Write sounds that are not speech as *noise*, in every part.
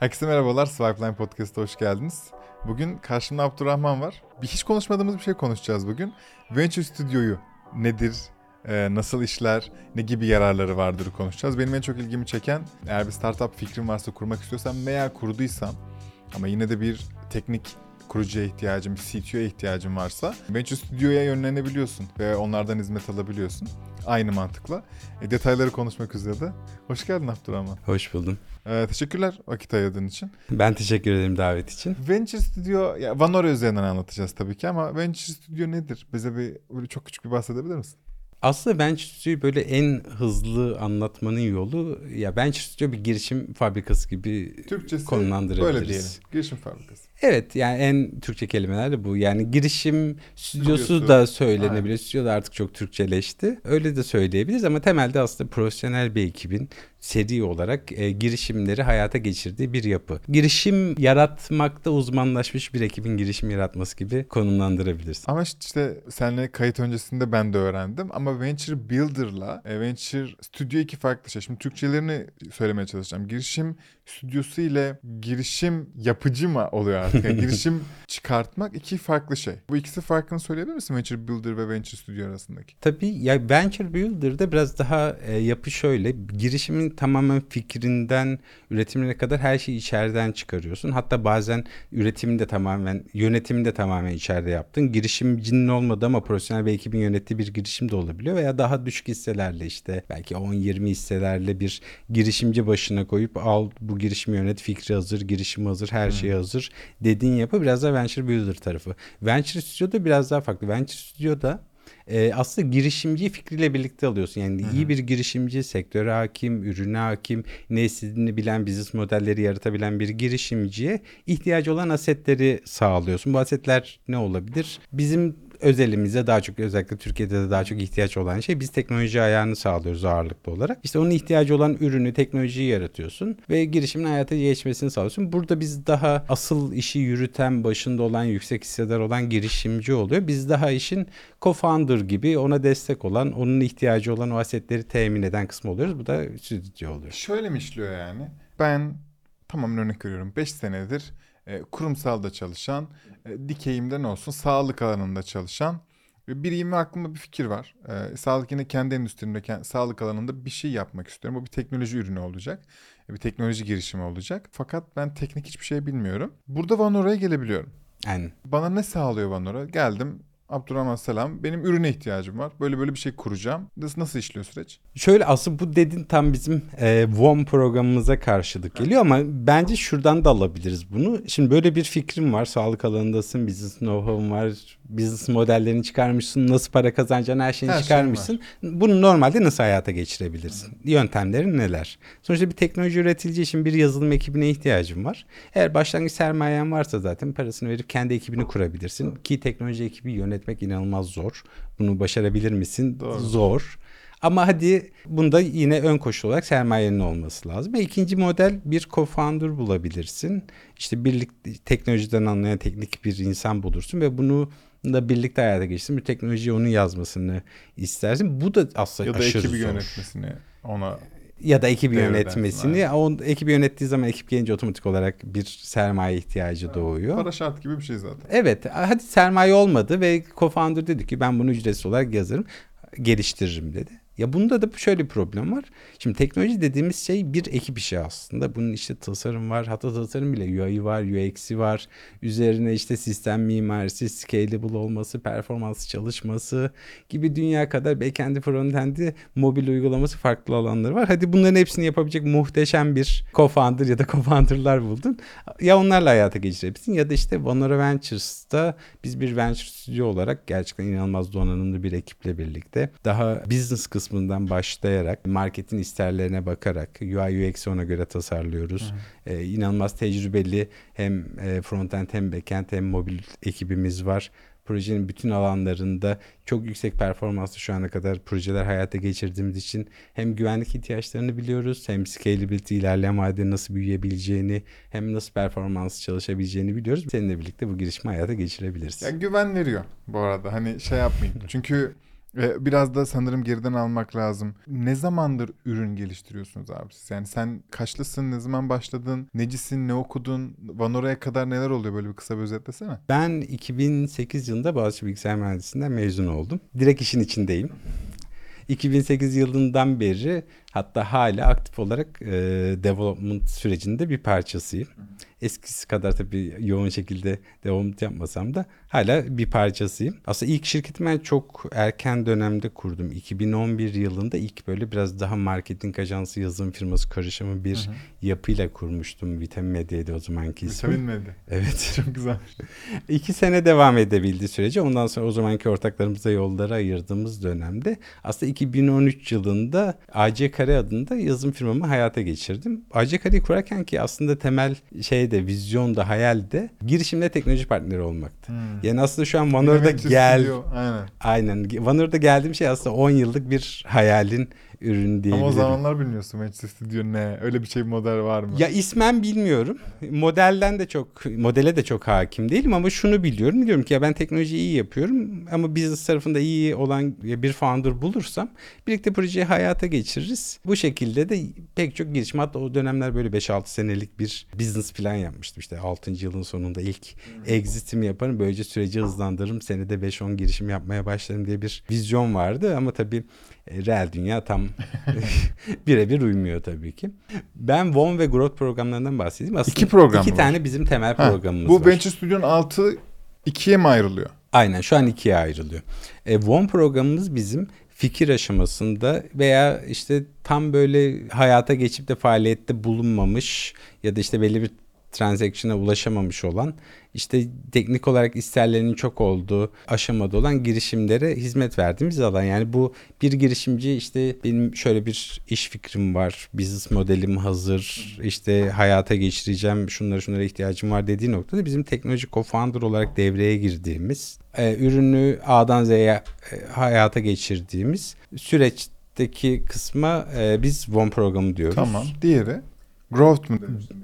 Herkese merhabalar. Swipeline Podcast'a hoş geldiniz. Bugün karşımda Abdurrahman var. Bir hiç konuşmadığımız bir şey konuşacağız bugün. Venture Studio'yu nedir, e, nasıl işler, ne gibi yararları vardır konuşacağız. Benim en çok ilgimi çeken eğer bir startup fikrim varsa kurmak istiyorsam veya kurduysam ama yine de bir teknik kurucuya ihtiyacım, bir CTO'ya ihtiyacım varsa Venture Studio'ya yönlenebiliyorsun ve onlardan hizmet alabiliyorsun. Aynı mantıkla. E, detayları konuşmak üzere de. Hoş geldin Abdurrahman. Hoş buldum. Ee, teşekkürler vakit ayırdığın için. Ben teşekkür ederim davet için. Venture Studio, ya Vanora üzerinden anlatacağız tabii ki ama Venture Studio nedir? Bize bir böyle çok küçük bir bahsedebilir misin? Aslında Venture Studio'yu böyle en hızlı anlatmanın yolu ya Venture Studio bir girişim fabrikası gibi Türkçesi konumlandırabiliriz. böyle diyelim. Girişim fabrikası. Evet yani en Türkçe kelimeler de bu. Yani girişim stüdyosu Stüdyosu. da söylenebilir. Stüdyo da artık çok Türkçeleşti. Öyle de söyleyebiliriz ama temelde aslında profesyonel bir ekibin seri olarak e, girişimleri hayata geçirdiği bir yapı. Girişim yaratmakta uzmanlaşmış bir ekibin girişim yaratması gibi konumlandırabiliriz. Ama işte seninle kayıt öncesinde ben de öğrendim ama Venture Builder'la e, Venture Studio iki farklı şey. Şimdi Türkçelerini söylemeye çalışacağım. Girişim stüdyosu ile girişim yapıcı mı oluyor artık? Yani *laughs* girişim çıkartmak iki farklı şey. Bu ikisi farkını söyleyebilir misin Venture Builder ve Venture Studio arasındaki? Tabii ya Venture Builder'da biraz daha e, yapı şöyle. Girişimin tamamen fikrinden üretimine kadar her şeyi içeriden çıkarıyorsun. Hatta bazen üretimini de tamamen, yönetimini de tamamen içeride yaptın. Girişimcinin olmadığı ama profesyonel bir ekibin yönettiği bir girişim de olabiliyor. Veya daha düşük hisselerle işte belki 10-20 hisselerle bir girişimci başına koyup al bu girişimi yönet, fikri hazır, girişim hazır, her şey hazır dediğin yapı biraz da Venture Builder tarafı. Venture Studio'da biraz daha farklı. Venture Studio'da e, aslında girişimciyi fikriyle birlikte alıyorsun. Yani iyi bir girişimci, sektöre hakim, ürüne hakim, ne istediğini bilen, business modelleri yaratabilen bir girişimciye ihtiyacı olan asetleri sağlıyorsun. Bu asetler ne olabilir? Bizim özelimize daha çok özellikle Türkiye'de de daha çok ihtiyaç olan şey biz teknoloji ayağını sağlıyoruz ağırlıklı olarak. İşte onun ihtiyacı olan ürünü, teknolojiyi yaratıyorsun ve girişimin hayata geçmesini sağlıyorsun. Burada biz daha asıl işi yürüten, başında olan, yüksek hissedar olan girişimci oluyor. Biz daha işin co-founder gibi ona destek olan, onun ihtiyacı olan o asetleri temin eden kısmı oluyoruz. Bu da stüdyo oluyor. Şöyle mi işliyor yani? Ben tamam örnek veriyorum 5 senedir kurumsalda çalışan, e, dikeyimden olsun sağlık alanında çalışan ve bir yeme aklımda bir fikir var. E, sağlık yine kendi endüstrimde, kend- sağlık alanında bir şey yapmak istiyorum. Bu bir teknoloji ürünü olacak. E, bir teknoloji girişimi olacak. Fakat ben teknik hiçbir şey bilmiyorum. Burada Vanora'ya gelebiliyorum. Yani Bana ne sağlıyor Vanora? Geldim. Abdurrahman selam. Benim ürüne ihtiyacım var. Böyle böyle bir şey kuracağım. Nasıl, nasıl işliyor süreç? Şöyle aslında bu dedin tam bizim e, WOM programımıza karşılık geliyor ama bence şuradan da alabiliriz bunu. Şimdi böyle bir fikrim var. Sağlık alanındasın, business know-how'un var, business modellerini çıkarmışsın, nasıl para kazanacağını her şeyini Her çıkarmışsın. Bunu normalde nasıl hayata geçirebilirsin? Yöntemlerin neler? Sonuçta bir teknoloji üretileceği için bir yazılım ekibine ihtiyacın var. Eğer başlangıç sermayen varsa zaten parasını verip kendi ekibini kurabilirsin. Ki teknoloji ekibi yönetmek inanılmaz zor. Bunu başarabilir misin? Doğru. Zor. Ama hadi bunda yine ön koşul olarak sermayenin olması lazım. E, ikinci model bir co-founder bulabilirsin. İşte birlikte teknolojiden anlayan teknik bir insan bulursun ve bunu da birlikte hayata geçirsin. Bir teknolojiyi onun yazmasını istersin. Bu da aslında Ya da aşırı ekibi zor. yönetmesini ona Ya da ekibi Devreden, yönetmesini. O ekibi yönettiği zaman ekip gelince otomatik olarak bir sermaye ihtiyacı doğuyor. para şart gibi bir şey zaten. Evet hadi sermaye olmadı ve co-founder dedi ki ben bunu ücretsiz olarak yazarım geliştiririm dedi. Ya bunda da şöyle bir problem var. Şimdi teknoloji dediğimiz şey bir ekip işi aslında. Bunun işte tasarım var. Hatta tasarım bile UI var, UX'i var. Üzerine işte sistem mimarisi, scalable olması, performans çalışması gibi dünya kadar backend'i, frontend'i, mobil uygulaması farklı alanları var. Hadi bunların hepsini yapabilecek muhteşem bir co-founder ya da co-founder'lar buldun. Ya onlarla hayata geçirebilirsin ya da işte Vonora Ventures'ta biz bir venture stüdyo olarak gerçekten inanılmaz donanımlı bir ekiple birlikte daha business kısmından başlayarak marketin isterlerine bakarak UI UX'i ona göre tasarlıyoruz. Ee, inanılmaz tecrübeli hem e, frontend hem backend hem mobil ekibimiz var. Projenin bütün alanlarında çok yüksek performanslı şu ana kadar projeler hayata geçirdiğimiz için hem güvenlik ihtiyaçlarını biliyoruz hem scalability ilerleyen vadede nasıl büyüyebileceğini hem nasıl performans çalışabileceğini biliyoruz. Seninle birlikte bu girişimi hayata geçirebiliriz. Ya güven veriyor bu arada. Hani şey yapmayın. *laughs* Çünkü Biraz da sanırım geriden almak lazım. Ne zamandır ürün geliştiriyorsunuz abi siz? Yani sen kaçlısın, ne zaman başladın, necisin, ne okudun, Vanora'ya kadar neler oluyor böyle bir kısa bir özetlesene. Ben 2008 yılında Boğaziçi Bilgisayar Mühendisliğinden mezun oldum. Direkt işin içindeyim. 2008 yılından beri hatta hala aktif olarak e, development sürecinde bir parçasıyım. Eskisi kadar tabii yoğun şekilde development yapmasam da hala bir parçasıyım. Aslında ilk şirketimi ben çok erken dönemde kurdum. 2011 yılında ilk böyle biraz daha marketing ajansı yazılım firması karışımı bir hı hı. yapıyla kurmuştum. Vitamin Medya'ydı o zamanki ismi. Vitamin Medya. *laughs* Evet. Çok güzel. *laughs* İki sene devam edebildi süreci. Ondan sonra o zamanki ortaklarımıza yolları ayırdığımız dönemde aslında 2013 yılında AC Kare adında yazılım firmamı hayata geçirdim. AC Kare'yi kurarken ki aslında temel şey de vizyon da hayal de girişimde teknoloji partneri olmaktı. Hmm. Yani aslında şu an Vanor'da gel aynen. Aynen. Vanor'da geldiğim şey aslında 10 yıllık bir hayalin ürün diyebilirim. Ama o zamanlar bilmiyorsun Manchester Studio ne? Öyle bir şey model var mı? Ya ismen bilmiyorum. Modelden de çok, modele de çok hakim değilim ama şunu biliyorum. Diyorum ki ya ben teknolojiyi iyi yapıyorum ama business tarafında iyi olan bir founder bulursam birlikte projeyi hayata geçiririz. Bu şekilde de pek çok girişim hatta o dönemler böyle 5-6 senelik bir business plan yapmıştım. İşte 6. yılın sonunda ilk exit'imi yaparım. Böylece süreci hızlandırırım. Senede 5-10 girişim yapmaya başlarım diye bir vizyon vardı ama tabii real dünya tam *laughs* birebir uymuyor tabii ki. Ben WOM ve Growth programlarından bahsedeyim. Aslında iki program İki var. tane bizim temel ha, programımız bu var. Bu Venture Studio'nun altı ikiye mi ayrılıyor? Aynen şu an ikiye ayrılıyor. E, WOM programımız bizim fikir aşamasında veya işte tam böyle hayata geçip de faaliyette bulunmamış ya da işte belli bir transaction'a ulaşamamış olan işte teknik olarak isterlerinin çok olduğu aşamada olan girişimlere hizmet verdiğimiz alan. Yani bu bir girişimci işte benim şöyle bir iş fikrim var, business modelim hazır, işte hayata geçireceğim, şunlara şunlara ihtiyacım var dediği noktada bizim teknoloji co-founder olarak devreye girdiğimiz, e, ürünü A'dan Z'ye e, hayata geçirdiğimiz süreçteki kısma e, biz WON programı diyoruz. Tamam. Diğeri? Growth mu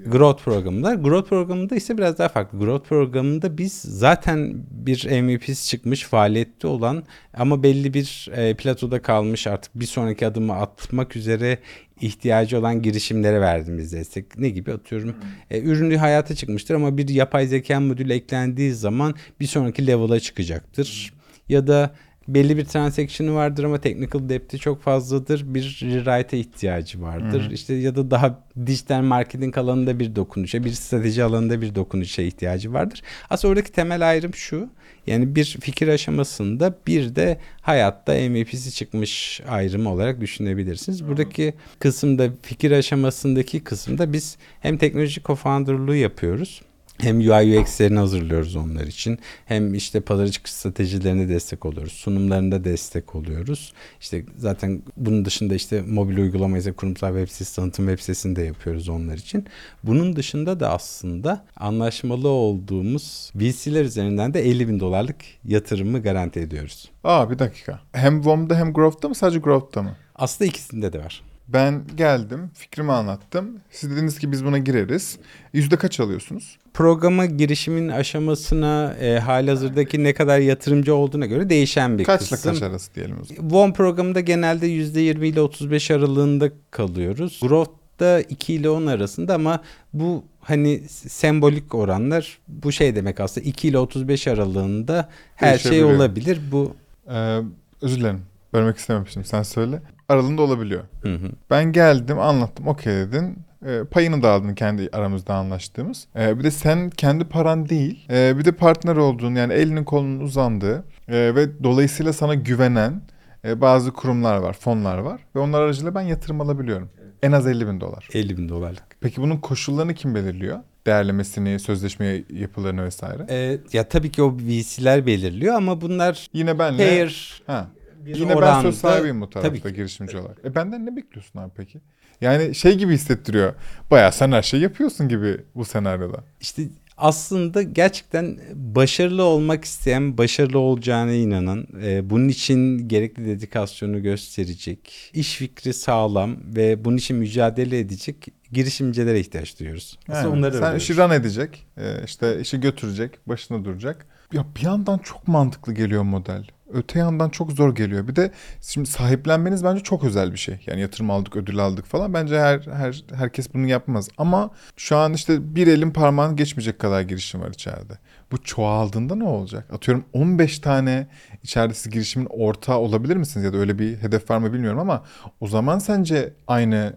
Growth programında. Growth programında ise biraz daha farklı. Growth programında biz zaten bir MVP'si çıkmış faaliyette olan ama belli bir e, platoda kalmış artık bir sonraki adımı atmak üzere ihtiyacı olan girişimlere verdiğimiz destek. Ne gibi atıyorum hmm. e, ürünü hayata çıkmıştır ama bir yapay zeka modülü eklendiği zaman bir sonraki level'a çıkacaktır. Hmm. Ya da belli bir transaction'ı vardır ama technical depth'i çok fazladır. Bir rewrite'e ihtiyacı vardır. Hı-hı. İşte ya da daha dijital marketing alanında bir dokunuşa, bir strateji alanında bir dokunuşa ihtiyacı vardır. Aslında oradaki temel ayrım şu. Yani bir fikir aşamasında bir de hayatta MVP'si çıkmış ayrımı olarak düşünebilirsiniz. Buradaki kısımda fikir aşamasındaki kısımda biz hem teknoloji co-founder'lığı yapıyoruz hem UI UX'lerini hazırlıyoruz onlar için. Hem işte pazarcılık stratejilerine destek oluyoruz. Sunumlarında destek oluyoruz. İşte zaten bunun dışında işte mobil uygulamaysa kurumsal web sitesi, tanıtım web sitesini de yapıyoruz onlar için. Bunun dışında da aslında anlaşmalı olduğumuz VC'ler üzerinden de 50 bin dolarlık yatırımı garanti ediyoruz. Aa bir dakika. Hem WOM'da hem Growth'ta mı sadece Growth'ta mı? Aslında ikisinde de var. Ben geldim, fikrimi anlattım. Siz dediniz ki biz buna gireriz. Yüzde kaç alıyorsunuz? Programa girişimin aşamasına e, halihazırdaki ne kadar yatırımcı olduğuna göre değişen bir Kaçla kısım. kaç arası diyelim o zaman? WON programında genelde %20 ile 35 aralığında kalıyoruz. Growth'da 2 ile 10 arasında ama bu hani sembolik oranlar bu şey demek aslında 2 ile 35 aralığında her şey olabilir. Bu ee, özür dilerim. Bölmek istememiştim. Sen söyle aralığında olabiliyor. Hı hı. Ben geldim anlattım okey dedin. E, payını da aldın kendi aramızda anlaştığımız. E, bir de sen kendi paran değil e, bir de partner olduğun yani elinin kolunun uzandığı e, ve dolayısıyla sana güvenen e, bazı kurumlar var, fonlar var ve onlar aracılığıyla ben yatırım alabiliyorum. En az 50 bin dolar. 50 bin dolarlık. Peki bunun koşullarını kim belirliyor? Değerlemesini, sözleşme yapılarını vesaire. Ee, ya tabii ki o VC'ler belirliyor ama bunlar yine benle pair ha bir Yine oranda, ben söz sahibiyim bu tarafta tabii girişimci olarak. E benden ne bekliyorsun abi peki? Yani şey gibi hissettiriyor. Baya sen her şeyi yapıyorsun gibi bu senaryoda. İşte aslında gerçekten başarılı olmak isteyen, başarılı olacağına inanan, e, bunun için gerekli dedikasyonu gösterecek, iş fikri sağlam ve bunun için mücadele edecek girişimcilere ihtiyaç duyuyoruz. Yani, onları sen işi run edecek, e, işte işi götürecek, başına duracak. Ya bir yandan çok mantıklı geliyor model. Öte yandan çok zor geliyor. Bir de şimdi sahiplenmeniz bence çok özel bir şey. Yani yatırım aldık, ödül aldık falan. Bence her her herkes bunu yapmaz. Ama şu an işte bir elin parmağını geçmeyecek kadar girişim var içeride. Bu çoğaldığında ne olacak? Atıyorum 15 tane içeride girişimin ortağı olabilir misiniz? Ya da öyle bir hedef var mı bilmiyorum ama o zaman sence aynı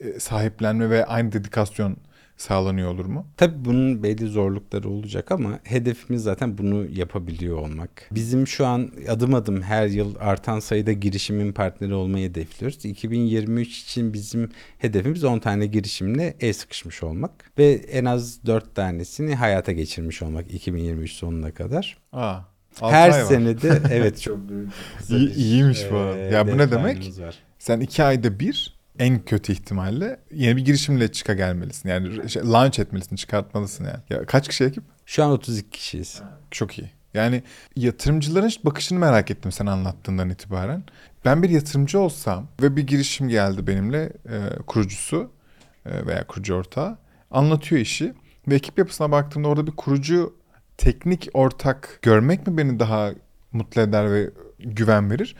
e, sahiplenme ve aynı dedikasyon sağlanıyor olur mu? Tabii bunun belli zorlukları olacak ama hedefimiz zaten bunu yapabiliyor olmak. Bizim şu an adım adım her yıl artan sayıda girişimin partneri olmayı hedefliyoruz. 2023 için bizim hedefimiz 10 tane girişimle el sıkışmış olmak ve en az 4 tanesini hayata geçirmiş olmak 2023 sonuna kadar. Aa. Her senede evet *laughs* çok İyi, iyiymiş bu. ya bu ne demek? Var. Sen iki ayda bir en kötü ihtimalle yeni bir girişimle çıka gelmelisin. Yani şey, launch etmelisin, çıkartmalısın yani. Ya kaç kişi ekip? Şu an 32 kişiyiz. Çok iyi. Yani yatırımcıların bakışını merak ettim sen anlattığından itibaren. Ben bir yatırımcı olsam ve bir girişim geldi benimle e, kurucusu e, veya kurucu ortağı anlatıyor işi ve ekip yapısına baktığımda orada bir kurucu teknik ortak görmek mi beni daha mutlu eder ve güven verir?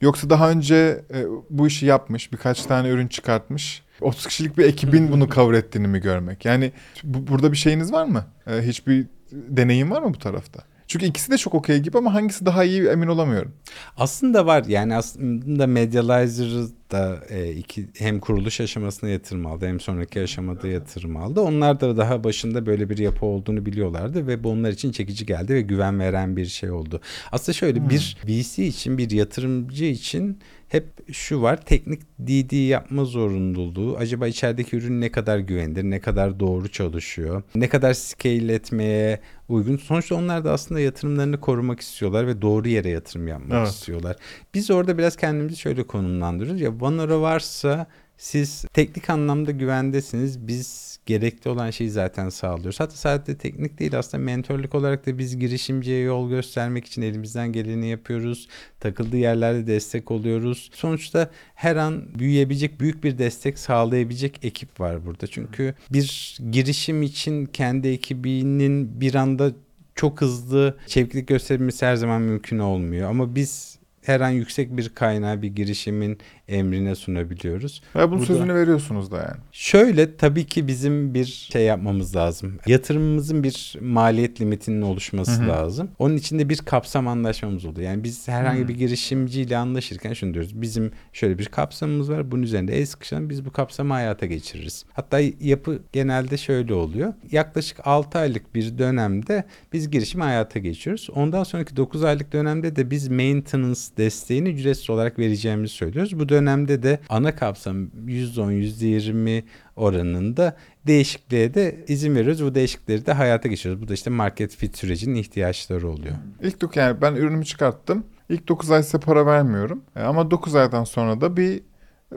Yoksa daha önce e, bu işi yapmış, birkaç tane ürün çıkartmış, 30 kişilik bir ekibin bunu cover ettiğini mi görmek? Yani bu, burada bir şeyiniz var mı? E, hiçbir deneyim var mı bu tarafta? Çünkü ikisi de çok okey gibi ama hangisi daha iyi emin olamıyorum. Aslında var yani aslında Medializer da e, iki, hem kuruluş aşamasında yatırım aldı hem sonraki aşamada yatırım aldı. Onlar da daha başında böyle bir yapı olduğunu biliyorlardı ve bu onlar için çekici geldi ve güven veren bir şey oldu. Aslında şöyle hmm. bir VC için bir yatırımcı için hep şu var teknik DD yapma zorunluluğu. Acaba içerideki ürün ne kadar güvenilir, ne kadar doğru çalışıyor, ne kadar scale etmeye uygun. Sonuçta onlar da aslında yatırımlarını korumak istiyorlar ve doğru yere yatırım yapmak evet. istiyorlar. Biz orada biraz kendimizi şöyle konumlandırıyoruz. Ya Vanora varsa siz teknik anlamda güvendesiniz. Biz gerekli olan şeyi zaten sağlıyoruz. Hatta sadece teknik değil aslında mentorluk olarak da biz girişimciye yol göstermek için elimizden geleni yapıyoruz. Takıldığı yerlerde destek oluyoruz. Sonuçta her an büyüyebilecek büyük bir destek sağlayabilecek ekip var burada. Çünkü bir girişim için kendi ekibinin bir anda çok hızlı çeviklik göstermesi her zaman mümkün olmuyor. Ama biz her an yüksek bir kaynağı bir girişimin emrine sunabiliyoruz. Ve bunun Bu sözünü veriyorsunuz da yani. Şöyle tabii ki bizim bir şey yapmamız lazım. Yatırımımızın bir maliyet limitinin oluşması Hı-hı. lazım. Onun içinde bir kapsam anlaşmamız oluyor. Yani biz herhangi Hı-hı. bir girişimciyle anlaşırken şunu diyoruz. Bizim şöyle bir kapsamımız var. Bunun üzerinde el sıkışalım. Biz bu kapsamı hayata geçiririz. Hatta yapı genelde şöyle oluyor. Yaklaşık 6 aylık bir dönemde biz girişimi hayata geçiyoruz. Ondan sonraki 9 aylık dönemde de biz maintenance desteğini ücretsiz olarak vereceğimizi söylüyoruz. Bu dönemde de ana kapsam %10, %20 oranında değişikliğe de izin veriyoruz. Bu değişiklikleri de hayata geçiriyoruz. Bu da işte market fit sürecinin ihtiyaçları oluyor. İlk dokuz yani ben ürünümü çıkarttım. İlk 9 ay size para vermiyorum. E, ama 9 aydan sonra da bir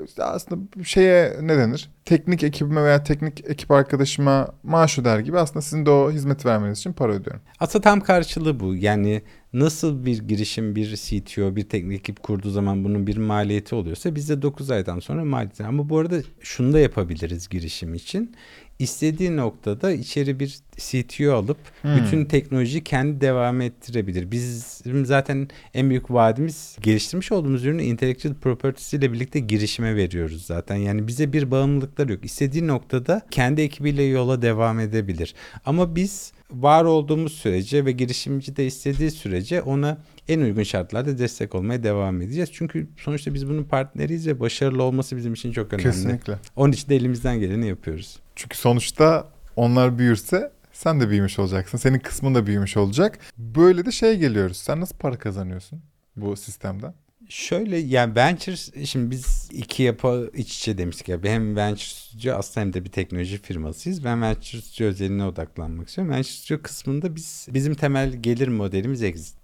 işte aslında şeye ne denir? Teknik ekibime veya teknik ekip arkadaşıma maaş öder gibi aslında sizin de o hizmeti vermeniz için para ödüyorum. Aslında tam karşılığı bu. Yani nasıl bir girişim bir CTO bir teknik ekip kurduğu zaman bunun bir maliyeti oluyorsa biz de 9 aydan sonra maliyeti. Ama bu arada şunu da yapabiliriz girişim için istediği noktada içeri bir CTO alıp hmm. bütün teknolojiyi kendi devam ettirebilir. Bizim zaten en büyük vaadimiz geliştirmiş olduğumuz ürünü intellectual property ile birlikte girişime veriyoruz zaten. Yani bize bir bağımlılıklar yok. İstediği noktada kendi ekibiyle yola devam edebilir. Ama biz var olduğumuz sürece ve girişimci de istediği sürece ona en uygun şartlarda destek olmaya devam edeceğiz. Çünkü sonuçta biz bunun partneriyiz ve başarılı olması bizim için çok önemli. Kesinlikle. Onun için de elimizden geleni yapıyoruz. Çünkü sonuçta onlar büyürse sen de büyümüş olacaksın. Senin kısmın da büyümüş olacak. Böyle de şey geliyoruz. Sen nasıl para kazanıyorsun bu sistemden? Şöyle yani Venture şimdi biz iki yapı iç içe demiştik ya. Hem Venture Studio aslında hem de bir teknoloji firmasıyız. Ben Venture Studio özeline odaklanmak istiyorum. Venture Studio kısmında biz bizim temel gelir modelimiz exit.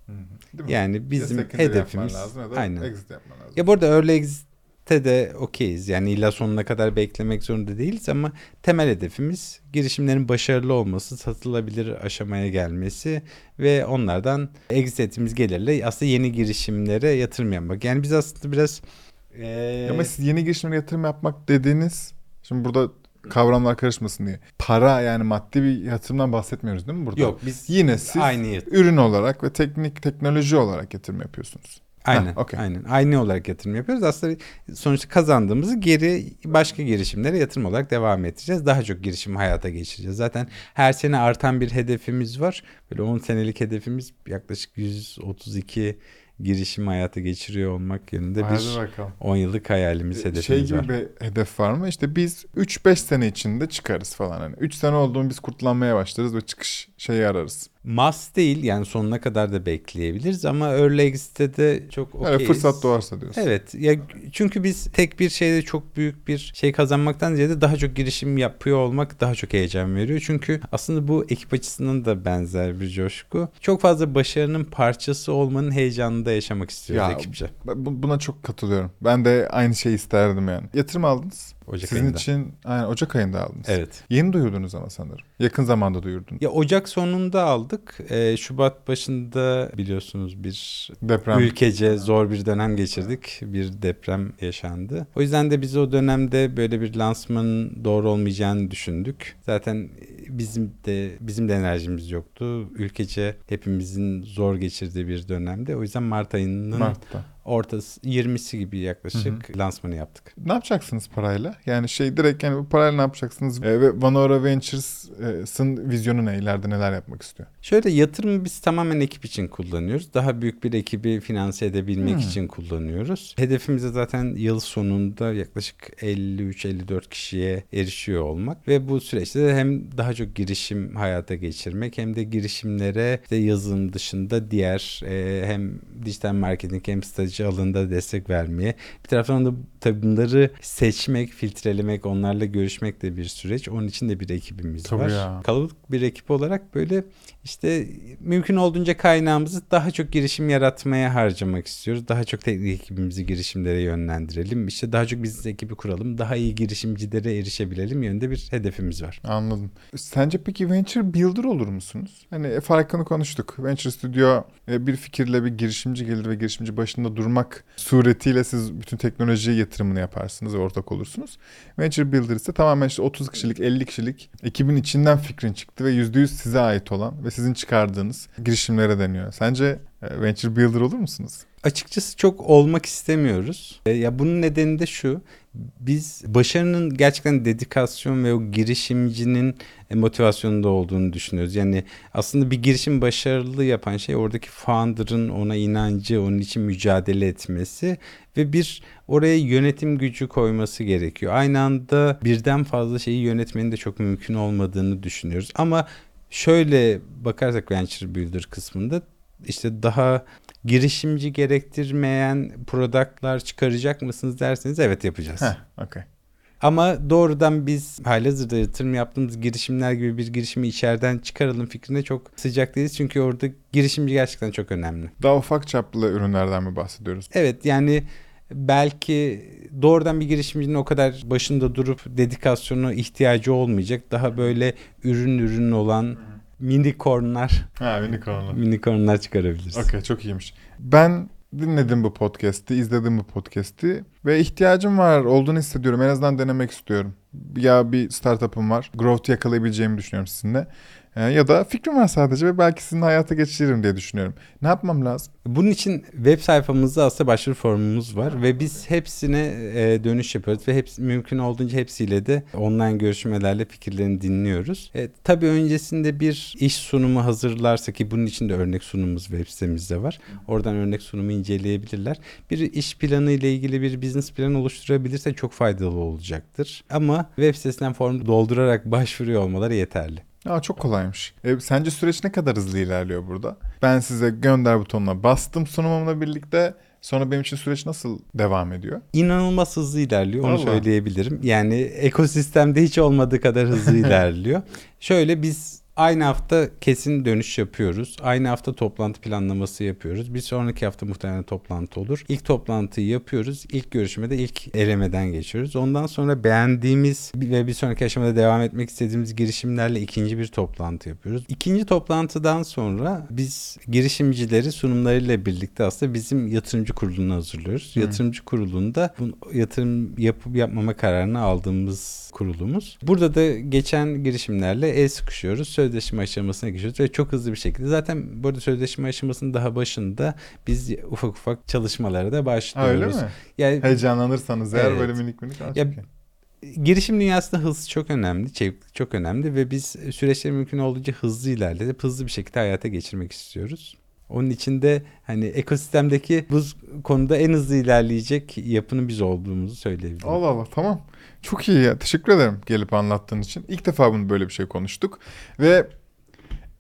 Yani bizim hedefimiz lazım ya aynen. Exit yapman lazım. Ya burada early exit te de okeyiz. Yani illa sonuna kadar beklemek zorunda değiliz ama temel hedefimiz girişimlerin başarılı olması, satılabilir aşamaya gelmesi ve onlardan exit ettiğimiz gelirle aslında yeni girişimlere yatırım yapmak. Yani biz aslında biraz ee... ama siz yeni girişimlere yatırım yapmak dediğiniz şimdi burada kavramlar karışmasın diye. Para yani maddi bir yatırımdan bahsetmiyoruz değil mi burada? Yok biz Yine siz aynı yatırım. ürün olarak ve teknik teknoloji olarak yatırım yapıyorsunuz. Aynen, Ha, okey. aynen. Aynı olarak yatırım yapıyoruz. Aslında sonuçta kazandığımızı geri başka girişimlere yatırım olarak devam ettireceğiz. Daha çok girişim hayata geçireceğiz. Zaten her sene artan bir hedefimiz var. Böyle 10 senelik hedefimiz yaklaşık 132 girişim hayata geçiriyor olmak yönünde Hadi bir bakalım. 10 yıllık hayalimiz, hedefimiz şey gibi var. bir hedef var mı? İşte biz 3-5 sene içinde çıkarız falan. Hani 3 sene oldu mu biz kurtlanmaya başlarız ve çıkış şeyi ararız. Must değil yani sonuna kadar da bekleyebiliriz ama early exit'te de çok okeyiz. fırsat doğarsa diyorsun. Evet ya çünkü biz tek bir şeyde çok büyük bir şey kazanmaktan ziyade daha çok girişim yapıyor olmak daha çok heyecan veriyor. Çünkü aslında bu ekip açısından da benzer bir coşku. Çok fazla başarının parçası olmanın heyecanını da yaşamak istiyoruz Ya, ekipçe. Buna çok katılıyorum. Ben de aynı şeyi isterdim yani. Yatırım aldınız. Ocak Sizin ayında. için aynen Ocak ayında aldınız. Evet. Yeni duyurdunuz ama sanırım. Yakın zamanda duyurdunuz. Ya Ocak sonunda aldık. Ee, Şubat başında biliyorsunuz bir Deprem. ülkece zor bir dönem geçirdik. Bir deprem yaşandı. O yüzden de biz o dönemde böyle bir lansmanın doğru olmayacağını düşündük. Zaten bizim de bizim de enerjimiz yoktu. Ülkece hepimizin zor geçirdiği bir dönemde. O yüzden Mart ayının Mart'ta. Ortası 20'si gibi yaklaşık lansmanı yaptık. Ne yapacaksınız parayla? Yani şey direkt yani bu parayla ne yapacaksınız? E, ve Vanora Ventures'ın vizyonu ne? İleride neler yapmak istiyor? Şöyle yatırımı biz tamamen ekip için kullanıyoruz. Daha büyük bir ekibi finanse edebilmek Hmm. için kullanıyoruz. Hedefimiz de zaten yıl sonunda yaklaşık 53-54 kişiye erişiyor olmak ve bu süreçte de hem daha çok girişim hayata geçirmek hem de girişimlere de yazılım dışında diğer e, hem dijital marketing hem strateji alanında destek vermeye bir taraftan da tabii bunları seçmek, filtrelemek, onlarla görüşmek de bir süreç. Onun için de bir ekibimiz Tabii var. ya. Kalabalık bir ekip olarak böyle işte mümkün olduğunca kaynağımızı daha çok girişim yaratmaya harcamak istiyoruz. Daha çok teknik ekibimizi girişimlere yönlendirelim. İşte daha çok business ekibi kuralım. Daha iyi girişimcilere erişebilelim yönünde bir hedefimiz var. Anladım. Sence peki Venture Builder olur musunuz? Hani farkını konuştuk. Venture Studio e, bir fikirle bir girişimci gelir ve girişimci başında durmak suretiyle siz bütün teknoloji yatırımını yaparsınız ve ortak olursunuz. Venture Builder ise tamamen işte 30 kişilik, 50 kişilik ekibin içinden fikrin çıktı ve %100 size ait olan ve sizin çıkardığınız girişimlere deniyor. Sence e, Venture Builder olur musunuz? Açıkçası çok olmak istemiyoruz. E, ya bunun nedeni de şu. Biz başarının gerçekten dedikasyon ve o girişimcinin motivasyonunda olduğunu düşünüyoruz. Yani aslında bir girişim başarılı yapan şey oradaki founder'ın ona inancı, onun için mücadele etmesi ve bir oraya yönetim gücü koyması gerekiyor. Aynı anda birden fazla şeyi yönetmenin de çok mümkün olmadığını düşünüyoruz. Ama şöyle bakarsak Venture Builder kısmında işte daha girişimci gerektirmeyen productlar çıkaracak mısınız derseniz evet yapacağız. Heh, okey. Ama doğrudan biz halihazırda yatırım yaptığımız girişimler gibi bir girişimi içeriden çıkaralım fikrine çok sıcak değiliz. Çünkü orada girişimci gerçekten çok önemli. Daha ufak çaplı ürünlerden mi bahsediyoruz? Evet yani belki doğrudan bir girişimcinin o kadar başında durup dedikasyona ihtiyacı olmayacak. Daha böyle ürün ürün olan minikornlar, Ha unicornlar. minikornlar çıkarabiliriz. Okey çok iyiymiş. Ben dinledim bu podcast'i, izledim bu podcast'i ve ihtiyacım var olduğunu hissediyorum. En azından denemek istiyorum. Ya bir startup'ım var. Growth yakalayabileceğimi düşünüyorum sizinle. Ee, ya da fikrim var sadece ve belki sizin hayata geçiririm diye düşünüyorum. Ne yapmam lazım? Bunun için web sayfamızda aslında başvuru formumuz var ve biz hepsine e, dönüş yapıyoruz ve hepsi mümkün olduğunca hepsiyle de online görüşmelerle fikirlerini dinliyoruz. E, tabii öncesinde bir iş sunumu hazırlarsa ki bunun için de örnek sunumumuz web sitemizde var. Oradan örnek sunumu inceleyebilirler. Bir iş planı ile ilgili bir business plan oluşturabilirse çok faydalı olacaktır. Ama web sitesinden form doldurarak başvuruyor olmaları yeterli. Aa, çok kolaymış. E, sence süreç ne kadar hızlı ilerliyor burada? Ben size gönder butonuna bastım sunumumla birlikte. Sonra benim için süreç nasıl devam ediyor? İnanılmaz hızlı ilerliyor onu Vallahi. söyleyebilirim. Yani ekosistemde hiç olmadığı kadar hızlı *laughs* ilerliyor. Şöyle biz Aynı hafta kesin dönüş yapıyoruz. Aynı hafta toplantı planlaması yapıyoruz. Bir sonraki hafta muhtemelen toplantı olur. İlk toplantıyı yapıyoruz. İlk görüşmede ilk elemeden geçiyoruz. Ondan sonra beğendiğimiz ve bir sonraki aşamada devam etmek istediğimiz girişimlerle ikinci bir toplantı yapıyoruz. İkinci toplantıdan sonra biz girişimcileri sunumlarıyla birlikte aslında bizim yatırımcı kurulunu hazırlıyoruz. Hı. Yatırımcı kurulunda bu yatırım yapıp yapmama kararını aldığımız kurulumuz. Burada da geçen girişimlerle el sıkışıyoruz. Sözleşme aşamasına geçiyoruz ve çok hızlı bir şekilde zaten bu arada sözleşme aşamasının daha başında biz ufak ufak çalışmalara da başlıyoruz. öyle mi? Yani Heyecanlanırsanız eğer Evet. böyle minik minik. Ya, girişim dünyasında hız çok önemli, çeviklik çok önemli ve biz süreçleri mümkün olduğunca hızlı ilerletip hızlı bir şekilde hayata geçirmek istiyoruz. Onun için de hani ekosistemdeki bu konuda en hızlı ilerleyecek yapının biz olduğumuzu söyleyebilirim. Allah Allah tamam. Çok iyi ya. Teşekkür ederim gelip anlattığın için. İlk defa bunu böyle bir şey konuştuk. Ve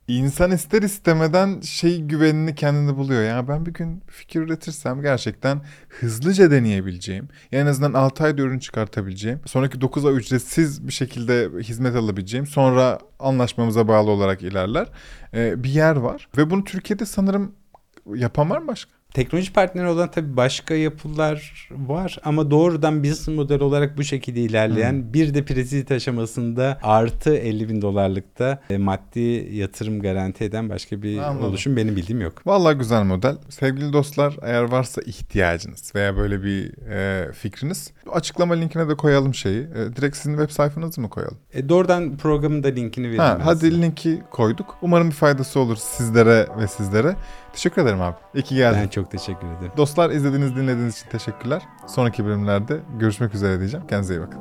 insan ister istemeden şey güvenini kendinde buluyor. Yani ben bir gün fikir üretirsem gerçekten hızlıca deneyebileceğim. Yani en azından 6 ayda ürün çıkartabileceğim. Sonraki 9 ay ücretsiz bir şekilde hizmet alabileceğim. Sonra anlaşmamıza bağlı olarak ilerler. Ee, bir yer var. Ve bunu Türkiye'de sanırım yapan var mı başka? Teknoloji partneri olan tabii başka yapılar var ama doğrudan business model olarak bu şekilde ilerleyen Hmm. bir de prezident aşamasında artı 50 bin dolarlıkta e, maddi yatırım garanti eden başka bir Anladım. oluşum benim bildiğim yok. Vallahi güzel model. Sevgili dostlar eğer varsa ihtiyacınız veya böyle bir e, fikriniz açıklama linkine de koyalım şeyi. E, direkt sizin web sayfanızı mı koyalım? E, doğrudan programın da linkini vereyim. Ha, hadi linki koyduk. Umarım bir faydası olur sizlere ve sizlere. Teşekkür ederim abi. İyi ki geldin. Ben çok teşekkür ederim. Dostlar izlediğiniz dinlediğiniz için teşekkürler. Sonraki bölümlerde görüşmek üzere diyeceğim. Kendinize iyi bakın.